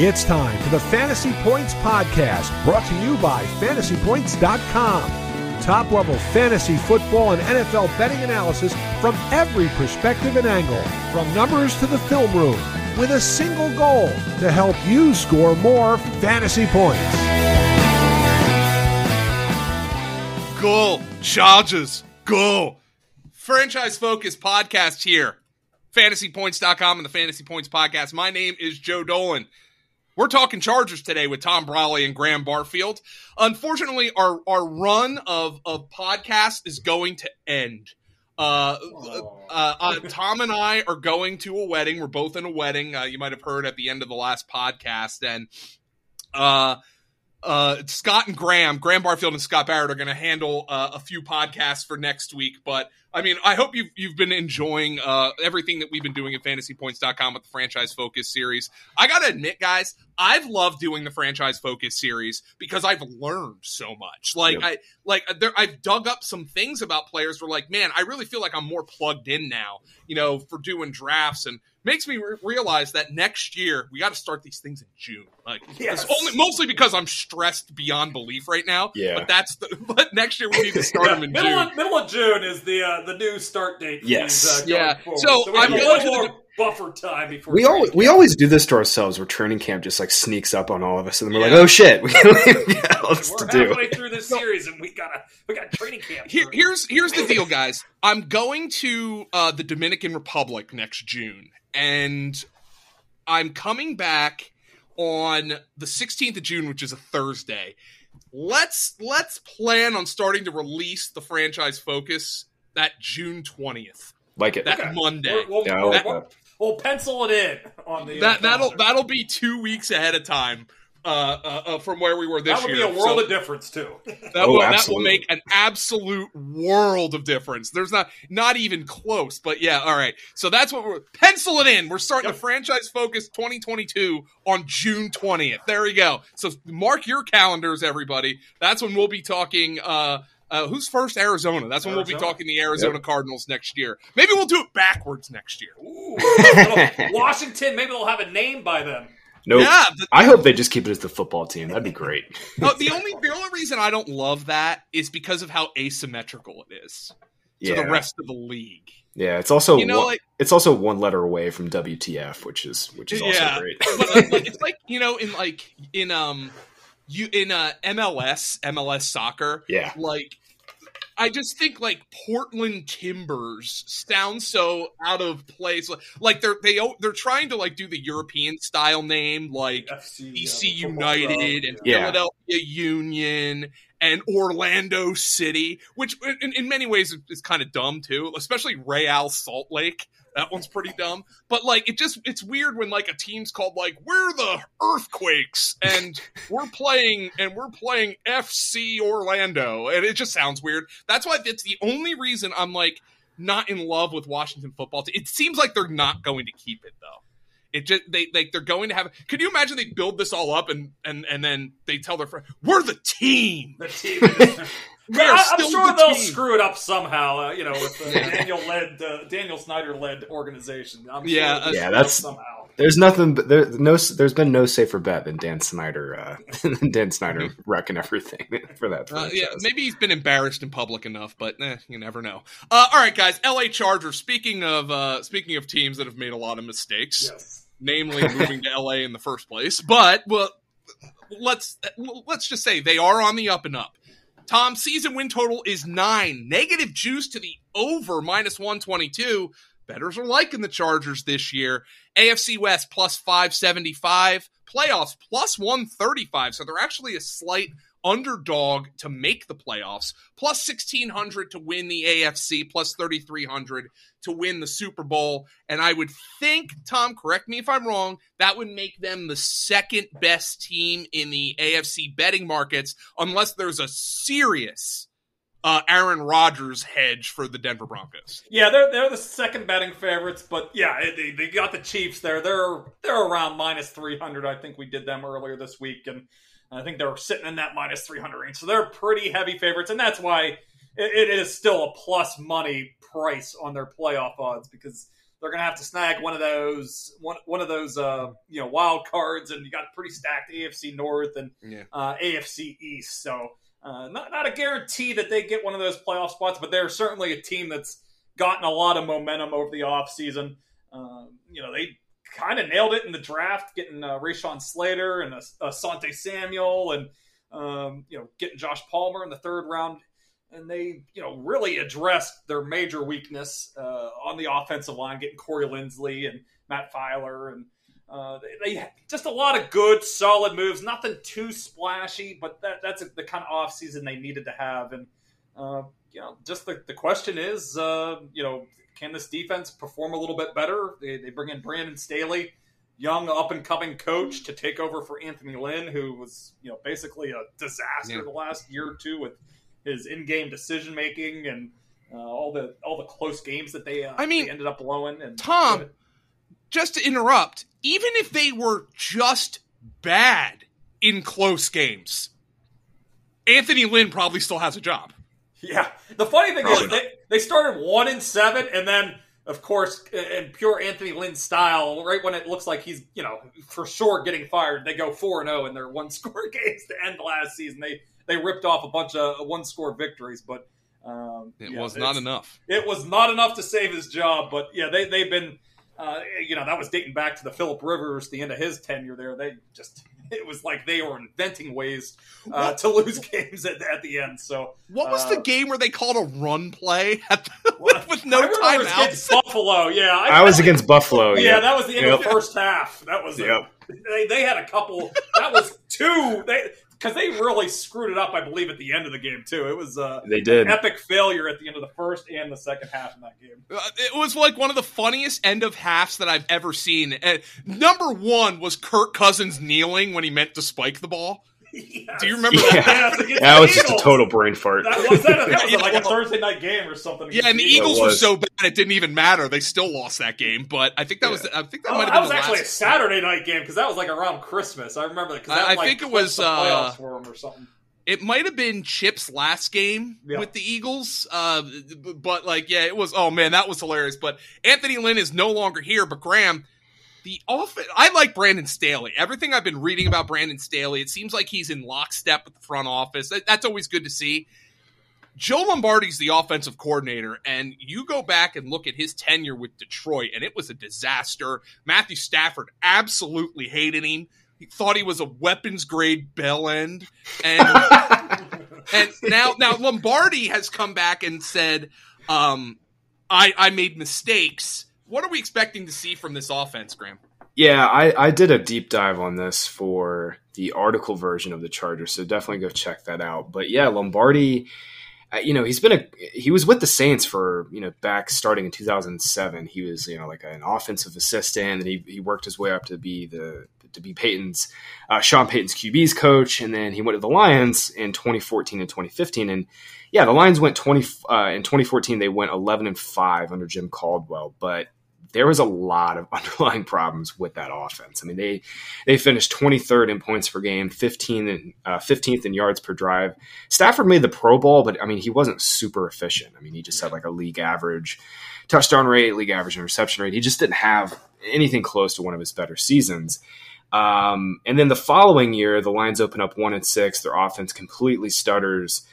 It's time for the Fantasy Points Podcast, brought to you by fantasypoints.com. Top level fantasy football and NFL betting analysis from every perspective and angle, from numbers to the film room, with a single goal to help you score more fantasy points. Go, Chargers, go. Franchise Focus podcast here. FantasyPoints.com and the Fantasy Points podcast. My name is Joe Dolan. We're talking Chargers today with Tom Brolley and Graham Barfield. Unfortunately, our, our run of, of podcasts is going to end. Uh, uh, uh, Tom and I are going to a wedding. We're both in a wedding. Uh, you might have heard at the end of the last podcast. And uh, uh, Scott and Graham, Graham Barfield and Scott Barrett are going to handle uh, a few podcasts for next week. But I mean, I hope you've, you've been enjoying uh, everything that we've been doing at fantasypoints.com with the franchise focus series. I got to admit, guys, I've loved doing the franchise focus series because I've learned so much. Like, yep. I, like there, I've dug up some things about players where like, man, I really feel like I'm more plugged in now, you know, for doing drafts and makes me re- realize that next year we got to start these things in June. Like, yes. only mostly because I'm stressed beyond belief right now. Yeah, but that's the. But next year we need to start yeah, them in middle June. Of, middle of June is the uh, the new start date. Yes, these, uh, yeah. Forward. So, so I'm going to the buffer time before we always we always do this to ourselves where training camp just like sneaks up on all of us and then we're yeah. like oh shit we got all this we're to do halfway through this series and we got a we got training camp Here, here's here's the deal guys i'm going to uh, the dominican republic next june and i'm coming back on the 16th of june which is a thursday let's let's plan on starting to release the franchise focus that june 20th like it that Okay. monday We'll, we'll, like we'll, that. we'll pencil it in on the uh, that that'll that'll be two weeks ahead of time uh, uh, uh, from where we were this that would year. be a world So of difference too. that, Oh, will, that will make an absolute world of difference. There's not not even close, but yeah, all right. So that's what we're pencil it in. We're starting Yep. the franchise focus 2022 on June 20th. There we go. So mark your calendars, everybody. That's when we'll be talking. Uh, uh, who's first? Arizona. That's when we'll be talking the Arizona Cardinals next year. Maybe we'll do it backwards next year. Ooh, Washington, maybe they'll have a name by then. nope Yeah, the, I hope they just keep it as the football team that'd be great No, the only the only reason I don't love that is because of how asymmetrical it is to yeah the rest of the league. yeah it's also You know, one, like- it's also one letter away from WTF which is which is also Yeah. great But like, like, it's like you know in like in um you in uh MLS MLS soccer yeah like I just think like Portland Timbers sounds so out of place. Like they're they they're trying to like do the European style name like FC, DC uh, United club, and Yeah. Philadelphia Union and Orlando City, which in, in many ways is, is kind of dumb too, especially Real Salt Lake. That one's pretty dumb. But like it just it's weird when like a team's called like we're the Earthquakes and we're playing and we're playing FC Orlando and it just sounds weird. That's why it's the only reason I'm like not in love with Washington football. It seems like they're not going to keep it though. It just they like they're going to have. Could you imagine they build this all up and and and then they tell their friend, "We're the team. The team. We are I, am sure the they'll team." screw it up somehow. Uh, you know, with the Daniel led, uh, Daniel Snyder led organization. I'm sure Yeah, they'll uh, Yeah, that's- somehow. there's nothing but there no there's been no safer bet than Dan Snyder uh Dan Snyder wrecking everything for that Uh, yeah, maybe he's been embarrassed in public enough, but eh, you never know. Uh, all right, guys. L.A. Chargers. Speaking of uh, speaking of teams that have made a lot of mistakes, Yes. Namely moving to LA in the first place. But well, let's let's just say they are on the up and up. Tom season win total is nine. Negative juice to the over minus one twenty two. Bettors are liking the Chargers this year. AFC West plus five seventy five. Playoffs plus one thirty five. So they're actually a slight underdog to make the playoffs. Plus sixteen hundred to win the AFC. Plus thirty three hundred to win the Super Bowl. And I would think, Tom, correct me if I'm wrong, that would make them the second best team in the AFC betting markets, unless there's a serious uh, Aaron Rodgers hedge for the Denver Broncos. Yeah, they're they're the second betting favorites, but yeah, they, they got the Chiefs there. They're they're around minus three hundred. I think we did them earlier this week, and I think they're sitting in that minus three hundred range. So they're pretty heavy favorites, and that's why it, it is still a plus money price on their playoff odds because they're going to have to snag one of those one one of those uh, you know wild cards, and you got a pretty stacked AFC North and Yeah. uh, AFC East. So uh, not not a guarantee that they get one of those playoff spots, but they're certainly a team that's gotten a lot of momentum over the offseason. Um, you know, they kind of nailed it in the draft, getting uh, Rashawn Slater and Asante Samuel, and um, you know, getting Josh Palmer in the third round. And they, you know, really addressed their major weakness uh, on the offensive line, getting Corey Linsley and Matt Feiler, and uh, they, they just a lot of good, solid moves. Nothing too splashy, but that, that's the kind of offseason they needed to have. And uh, you know, just the, the question is, uh, you know, can this defense perform a little bit better? They, they bring in Brandon Staley, young up and coming coach, to take over for Anthony Lynn, who was you know basically a disaster Yeah. the last year or two with his in game decision making and uh, all the all the close games that they uh, I mean, they ended up blowing. And Tom, just to interrupt, even if they were just bad in close games, Anthony Lynn probably still has a job. Yeah. The funny thing is, they, they started one and seven, and then, of course, in pure Anthony Lynn style, right when it looks like he's, you know, for sure getting fired, they go four and zero in their one score games to end last season. They they ripped off a bunch of one score victories, but um, It yeah, was not enough. It was not enough to save his job, but yeah, they they've been, uh, you know, that was dating back to the Philip Rivers, the end of his tenure there. They just. It was like they were inventing ways uh, to lose games at, at the end. So What was uh, the game where they called a run play at the, with, with no I remember it was against timeouts? Buffalo, yeah. I was against Buffalo. Yeah, Yeah, that was the end of the first half. That was Yep. they, they had a couple. That was two. They because they really screwed it up. I believe at the end of the game too. It was uh, they did. epic failure at the end of the first and the second half in that game. Uh, It was like one of the funniest end of halves that I've ever seen. And number one was Kirk Cousins kneeling when he meant to spike the ball. Yes. Do you remember Yeah. that? Yes, against That the was just a total brain fart. That was, that, that was like a Thursday night game or something. Yeah, and the Eagles were so bad it didn't even matter. They still lost that game, but I think that was I think that Oh, might that have was been the actually a. Saturday night game because that was like around Christmas. I remember that. 'cause that I- I like, think it was, the uh, playoffs for him or something. It might have been Chip's last game Yeah. with the Eagles, uh, but like, yeah, it was. Oh man, that was hilarious. But Anthony Lynn is no longer here. But Graham, the off, I like Brandon Staley. Everything I've been reading about Brandon Staley, it seems like he's in lockstep with the front office. That, that's always good to see. Joe Lombardi's the offensive coordinator, and you go back and look at his tenure with Detroit, and it was a disaster. Matthew Stafford absolutely hated him. He thought he was a weapons grade bell end, and and now now Lombardi has come back and said, um, "I I made mistakes." What are we expecting to see from this offense, Graham? Yeah, I, I did a deep dive on this for the article version of the Chargers, so definitely go check that out. But yeah, Lombardi, uh, you know, he's been a he was with the Saints for you know back starting in 2007. He was you know like an offensive assistant, and he, he worked his way up to be the to be Peyton's uh, Sean Payton's QB's coach, and then he went to the Lions in 2014 and 2015, and yeah, the Lions went 20 uh, in 2014. They went 11 and five under Jim Caldwell, but there was a lot of underlying problems with that offense. I mean, they they finished 23rd in points per game, 15 in, uh, 15th in yards per drive. Stafford made the Pro Bowl, but I mean, he wasn't super efficient. I mean, he just had like a league average touchdown rate, league average interception rate. He just didn't have anything close to one of his better seasons. Um, and then the following year, the Lions open up one and six. Their offense completely stutters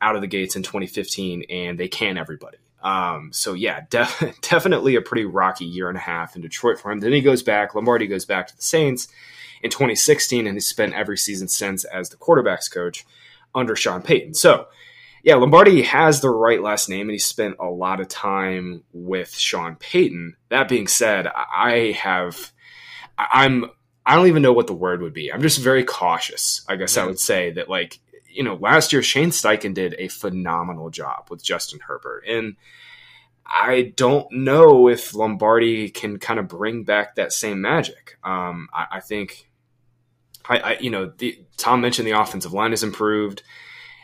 out of the gates in 2015, and they can everybody. Um, so yeah, def- definitely a pretty rocky year and a half in Detroit for him. Then he goes back. Lombardi goes back to the Saints in 2016, and he spent every season since as the quarterbacks coach under Sean Payton. So yeah, Lombardi has the right last name, and he spent a lot of time with Sean Payton. That being said, I have, I'm, I don't even know what the word would be. I'm just very cautious. I guess I would say that, like, you know, last year Shane Steichen did a phenomenal job with Justin Herbert, and I don't know if Lombardi can kind of bring back that same magic. Um, I, I think, I, I you know, the, Tom mentioned the offensive line has improved.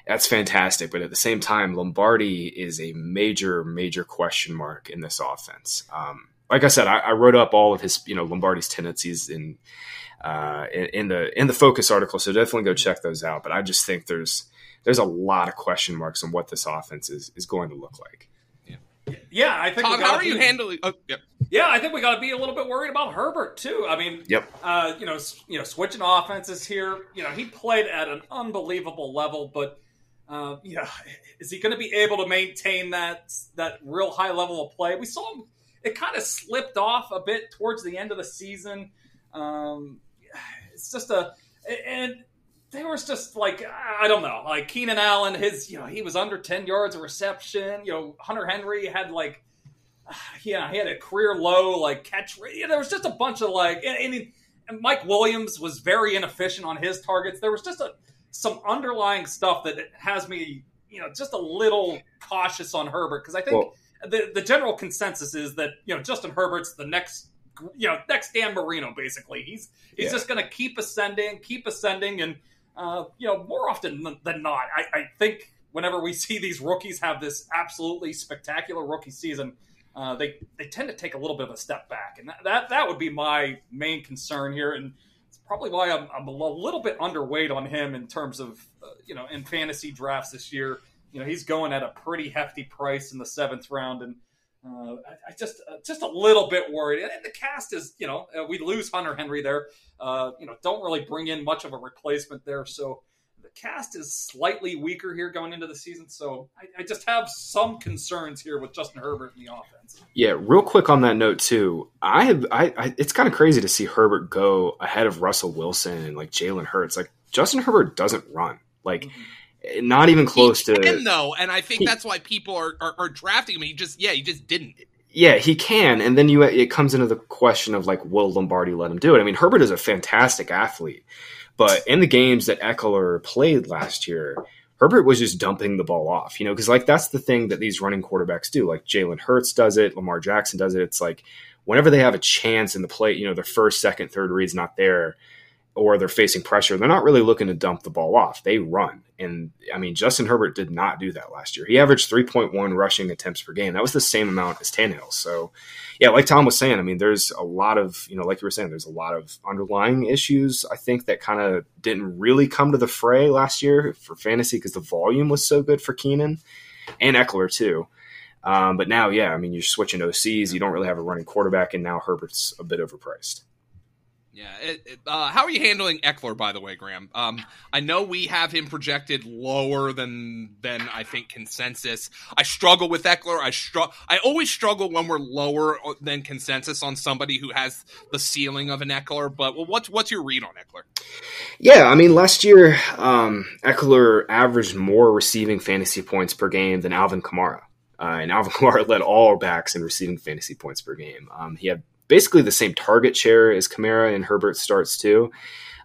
That's fantastic, but at the same time, Lombardi is a major, major question mark in this offense. Um, like I said, I, I wrote up all of his, you know, Lombardi's tendencies in, uh, in in the in the focus article, so definitely go check those out. But I just think there's there's a lot of question marks on what this offense is is going to look like. Yeah, I think we Tom, got how a are you handling? Oh, yeah. Yeah, I think we got to be a little bit worried about Herbert too. I mean, Yep. uh, you know, you know, switching offenses here. You know, he played at an unbelievable level, but uh, you know, is he going to be able to maintain that that real high level of play? We saw him; it kind of slipped off a bit towards the end of the season. Um, it's just a and there was just like I don't know, like Keenan Allen, his you know he was under ten yards of reception. You know, Hunter Henry had like yeah, he had a career low like catch rate. Yeah, there was just a bunch of like, and, and, and Mike Williams was very inefficient on his targets. There was just a some underlying stuff that has me, you know, just a little cautious on Herbert because I think Well- the the general consensus is that you know Justin Herbert's the next. You know, next Dan Marino, basically, he's he's Yeah. just going to keep ascending, keep ascending, and uh, you know, more often than- not, I, I think whenever we see these rookies have this absolutely spectacular rookie season, uh, they they tend to take a little bit of a step back, and that that, that would be my main concern here, and it's probably why I'm, I'm a little bit underweight on him in terms of uh, you know in fantasy drafts this year. You know, he's going at a pretty hefty price in the seventh round, and uh, I, I just uh, just a little bit worried. And the cast is, you know, uh, we lose Hunter Henry there. Uh, you know, don't really bring in much of a replacement there, so the cast is slightly weaker here going into the season. So I, I just have some concerns here with Justin Herbert in the offense. Yeah, real quick on that note too. I have I, I it's kind of crazy to see Herbert go ahead of Russell Wilson and like Jalen Hurts. Like Justin Herbert doesn't run. Like not even close he to can, though, and I think He- that's why people are, are, are drafting him. He just yeah, he just didn't. Yeah, he can, and then you it comes into the question of like, will Lombardi let him do it? I mean, Herbert is a fantastic athlete, but in the games that Ekeler played last year, Herbert was just dumping the ball off, you know, because like that's the thing that these running quarterbacks do. Like Jalen Hurts does it, Lamar Jackson does it. It's like whenever they have a chance in the play, you know, their first, second, third read's not there, or they're facing pressure, they're not really looking to dump the ball off. They run. And I mean, Justin Herbert did not do that last year. He averaged 3.1 rushing attempts per game. That was the same amount as Tannehill. So, yeah, like Tom was saying, I mean, there's a lot of, you know, like you were saying, there's a lot of underlying issues, I think, that kind of didn't really come to the fray last year for fantasy because the volume was so good for Keenan and Ekeler, too. Um, but now, yeah, I mean, you're switching OCs. You don't really have a running quarterback, and now Herbert's a bit overpriced. Yeah. It, it, uh, how are you handling Ekeler, by the way, Graham? Um, I know we have him projected lower than than I think consensus. I struggle with Ekeler. I str- I always struggle when we're lower than consensus on somebody who has the ceiling of an Ekeler. But well, what's what's your read on Ekeler? Yeah, I mean, last year, um, Ekeler averaged more receiving fantasy points per game than Alvin Kamara. Uh, and Alvin Kamara led all backs in receiving fantasy points per game. Um, he had basically the same target share as Kamara and Herbert starts too.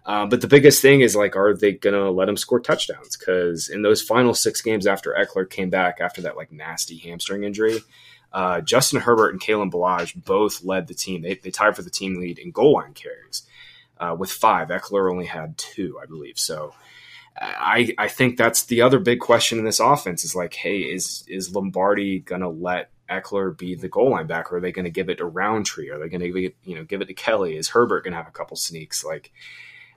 Uh, but the biggest thing is like, are they going to let him score touchdowns? Because in those final six games after Ekeler came back after that like nasty hamstring injury, uh, Justin Herbert and Kalen Ballage both led the team. They, they tied for the team lead in goal line carries uh, with five. Ekeler only had two, I believe. So I I think that's the other big question in this offense is like, hey, is is Lombardi gonna let Ekeler be the goal line back, or are they going to give it to Rountree? Are they going to you know give it to Kelley? Is Herbert going to have a couple sneaks? Like,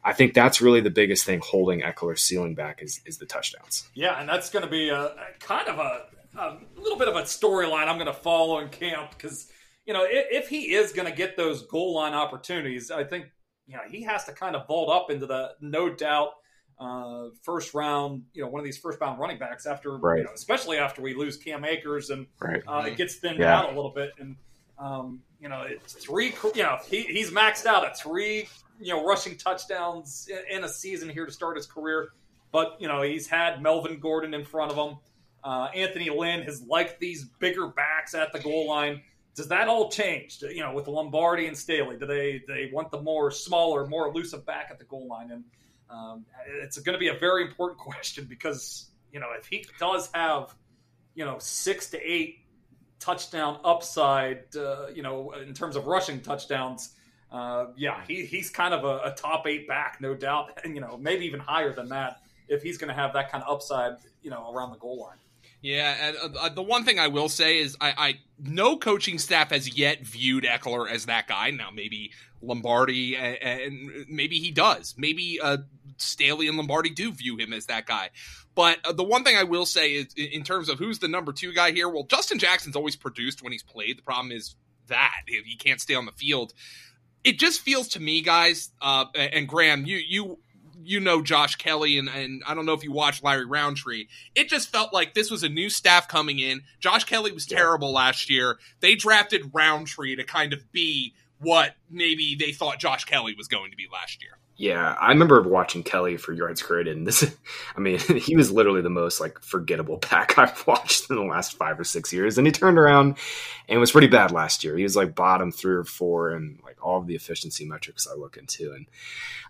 I think that's really the biggest thing holding Ekeler's ceiling back is is the touchdowns. Yeah, and that's going to be a, a kind of a, a little bit of a storyline I'm going to follow in camp because you know if, if he is going to get those goal line opportunities, I think you know he has to kind of vault up into the no doubt uh, first round. You know, one of these first round running backs after, Right. you know, especially after we lose Cam Akers and Right. uh, it gets thinned Yeah. out a little bit. And um, you know, it's three. You know, he, he's maxed out at three. You know, rushing touchdowns in, in a season here to start his career. But you know, he's had Melvin Gordon in front of him. Uh, Anthony Lynn has liked these bigger backs at the goal line. Does that all change? You know, with Lombardi and Staley, do they they want the more smaller, more elusive back at the goal line? And um, it's going to be a very important question because you know if he does have you know six to eight touchdown upside, uh, you know, in terms of rushing touchdowns. Uh, yeah, he, he's kind of a, a top eight back, no doubt, and you know maybe even higher than that if he's going to have that kind of upside, you know, around the goal line. Yeah, and uh, the one thing I will say is I, I no coaching staff has yet viewed Ekeler as that guy. Now maybe Lombardi and, and maybe he does. Maybe uh, Staley and Lombardi do view him as that guy. But uh, the one thing I will say is in terms of who's the number two guy here. Well, Justin Jackson's always produced when he's played. The problem is that. He can't stay on the field. It just feels to me, guys, uh, and Graham, you you you know Josh Kelley, and, and I don't know if you watched Larry Rountree. It just felt like this was a new staff coming in. Josh Kelley was terrible last year. They drafted Rountree to kind of be what maybe they thought Josh Kelley was going to be last year. Yeah, I remember watching Kelley for yards created, and this, I mean, he was literally the most like forgettable back I've watched in the last five or six years. And he turned around and was pretty bad last year. He was like bottom three or four and like all of the efficiency metrics I look into. And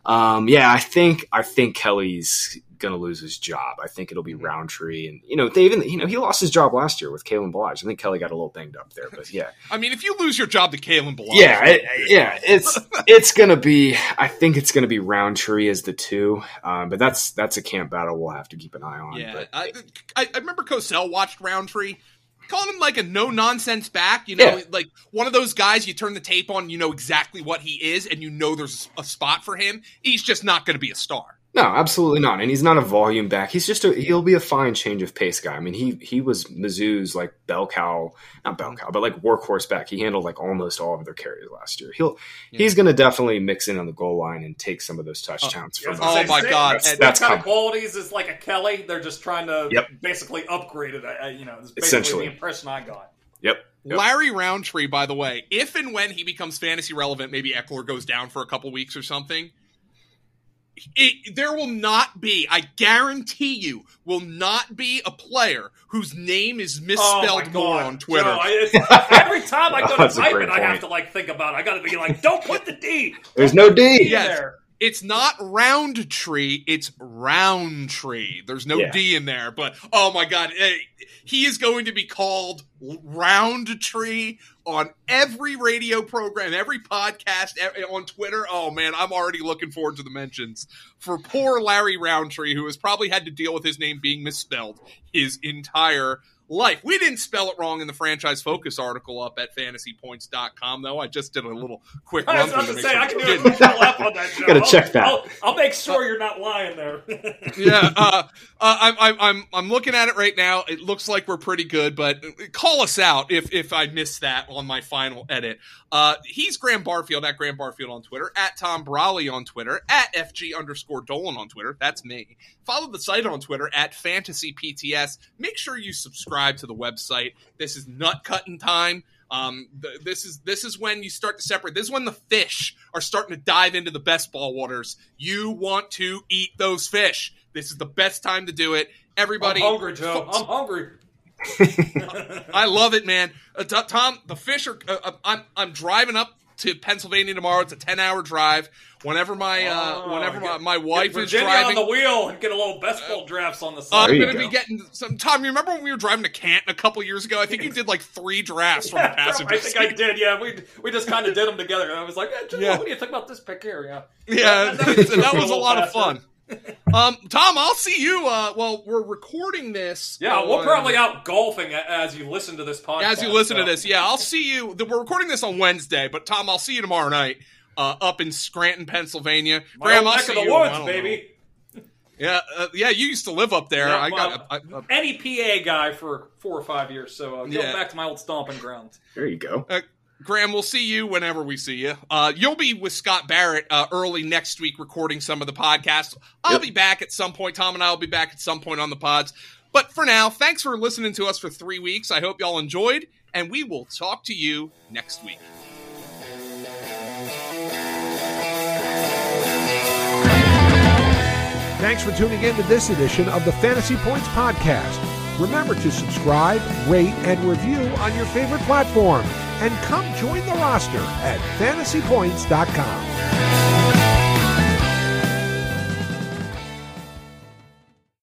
um, yeah, I think I think Kelley's going to lose his job. I think it'll be mm-hmm. And you know they even you know he lost his job last year with Kalen Ballage. I think Kelley got a little banged up there, but yeah. I mean, if you lose your job to Kalen Ballage, yeah, it, yeah, it's it's going to be. I think it's going to be Rountree as the two, um, but that's that's a camp battle we'll have to keep an eye on. Yeah, but, I, I, I remember Cosell watched Rountree calling him like a no nonsense back. You know, yeah. like one of those guys you turn the tape on, you know exactly what he is, and you know there's a spot for him. He's just not going to be a star. No, absolutely not. And he's not a volume back. He's just a he'll be a fine change of pace guy. I mean, he he was Mizzou's like bell cow, not bell cow, but like workhorse back. He handled like almost all of their carries last year. He'll yeah. he's going to definitely mix in on the goal line and take some of those touchdowns. Oh, oh my god, that's, that's, that's kind of qualities is like a Kelley. They're just trying to yep. basically upgrade it. Uh, you know, essentially the impression I got. Yep. Yep. Larry Rountree, by the way, if and when he becomes fantasy relevant, maybe Ekeler goes down for a couple weeks or something it, there will not be, I guarantee you, will not be a player whose name is oh misspelled oh more on Twitter. Joe, I, every time I go to type it, I have to like think about it. I got to be like, don't put the D. There's no D. Yes. There. It's not round tree, it's round tree. There's no yeah. D in there, but oh my god, eh, he is going to be called round tree on every radio program, every podcast, on Twitter. Oh man, I'm already looking forward to the mentions for poor Larry Rountree, who has probably had to deal with his name being misspelled his entire life. We didn't spell it wrong in the franchise focus article up at fantasypoints.com, though. I just did a little quick run through. I was to say, sure I can do a quick on that. Show. Gotta check that. I'll, I'll, make sure you're not lying there. yeah, uh, uh, I'm, I'm, I'm looking at it right now. It looks like we're pretty good, but call us out if, if I miss that on my final edit. Uh, he's Graham Barfield at Graham Barfield on Twitter, at Tom Brolley on Twitter, at FG underscore Dolan on Twitter. That's me. Follow the site on Twitter at Fantasy PTS. Make sure you subscribe to the website. This is nut cutting time. Um, th- this is this is when you start to separate. This is when the fish are starting to dive into the best ball waters. You want to eat those fish. This is the best time to do it. Everybody, I'm hungry, Joe. I'm hungry. I love it, man. Uh, Tom, the fish are. Uh, uh, I'm I'm driving up to Pennsylvania tomorrow. It's a ten hour drive. Whenever my uh, oh, whenever get, my, my wife is driving on the wheel and get a little best ball drafts on the side. I'm going to be getting some. Tom, you remember when we were driving to Canton a couple years ago? I think you did like three drafts from yeah, the passenger. I think seat. I did. Yeah, we we just kind of did them together. And I was like, hey, yeah. what do you think about this pick here? Yeah, yeah, that, that, that was a lot of fun um, Tom, I'll see you. Uh, well, we're recording this. Yeah, on, we're probably out golfing as you listen to this podcast. As you listen so. to this, yeah, I'll see you. We're recording this on Wednesday, but Tom, I'll see you tomorrow night uh, up in Scranton, Pennsylvania. My Graham, I'll see you. Woods, baby. Know. Yeah, uh, yeah, you used to live up there. Yeah, I got I, I, any PA guy for four or five years, so uh, go yeah. back to my old stomping grounds. There you go. Graham, we'll see you whenever we see you. Uh, you'll be with Scott Barrett uh, early next week recording some of the podcasts. I'll yep. be back at some point. Tom and I will be back at some point on the pods. But for now, thanks for listening to us for three weeks. I hope y'all enjoyed, and we will talk to you next week. Thanks for tuning in to this edition of the Fantasy Points Podcast. Remember to subscribe, rate, and review on your favorite platform and come join the roster at fantasypoints.com.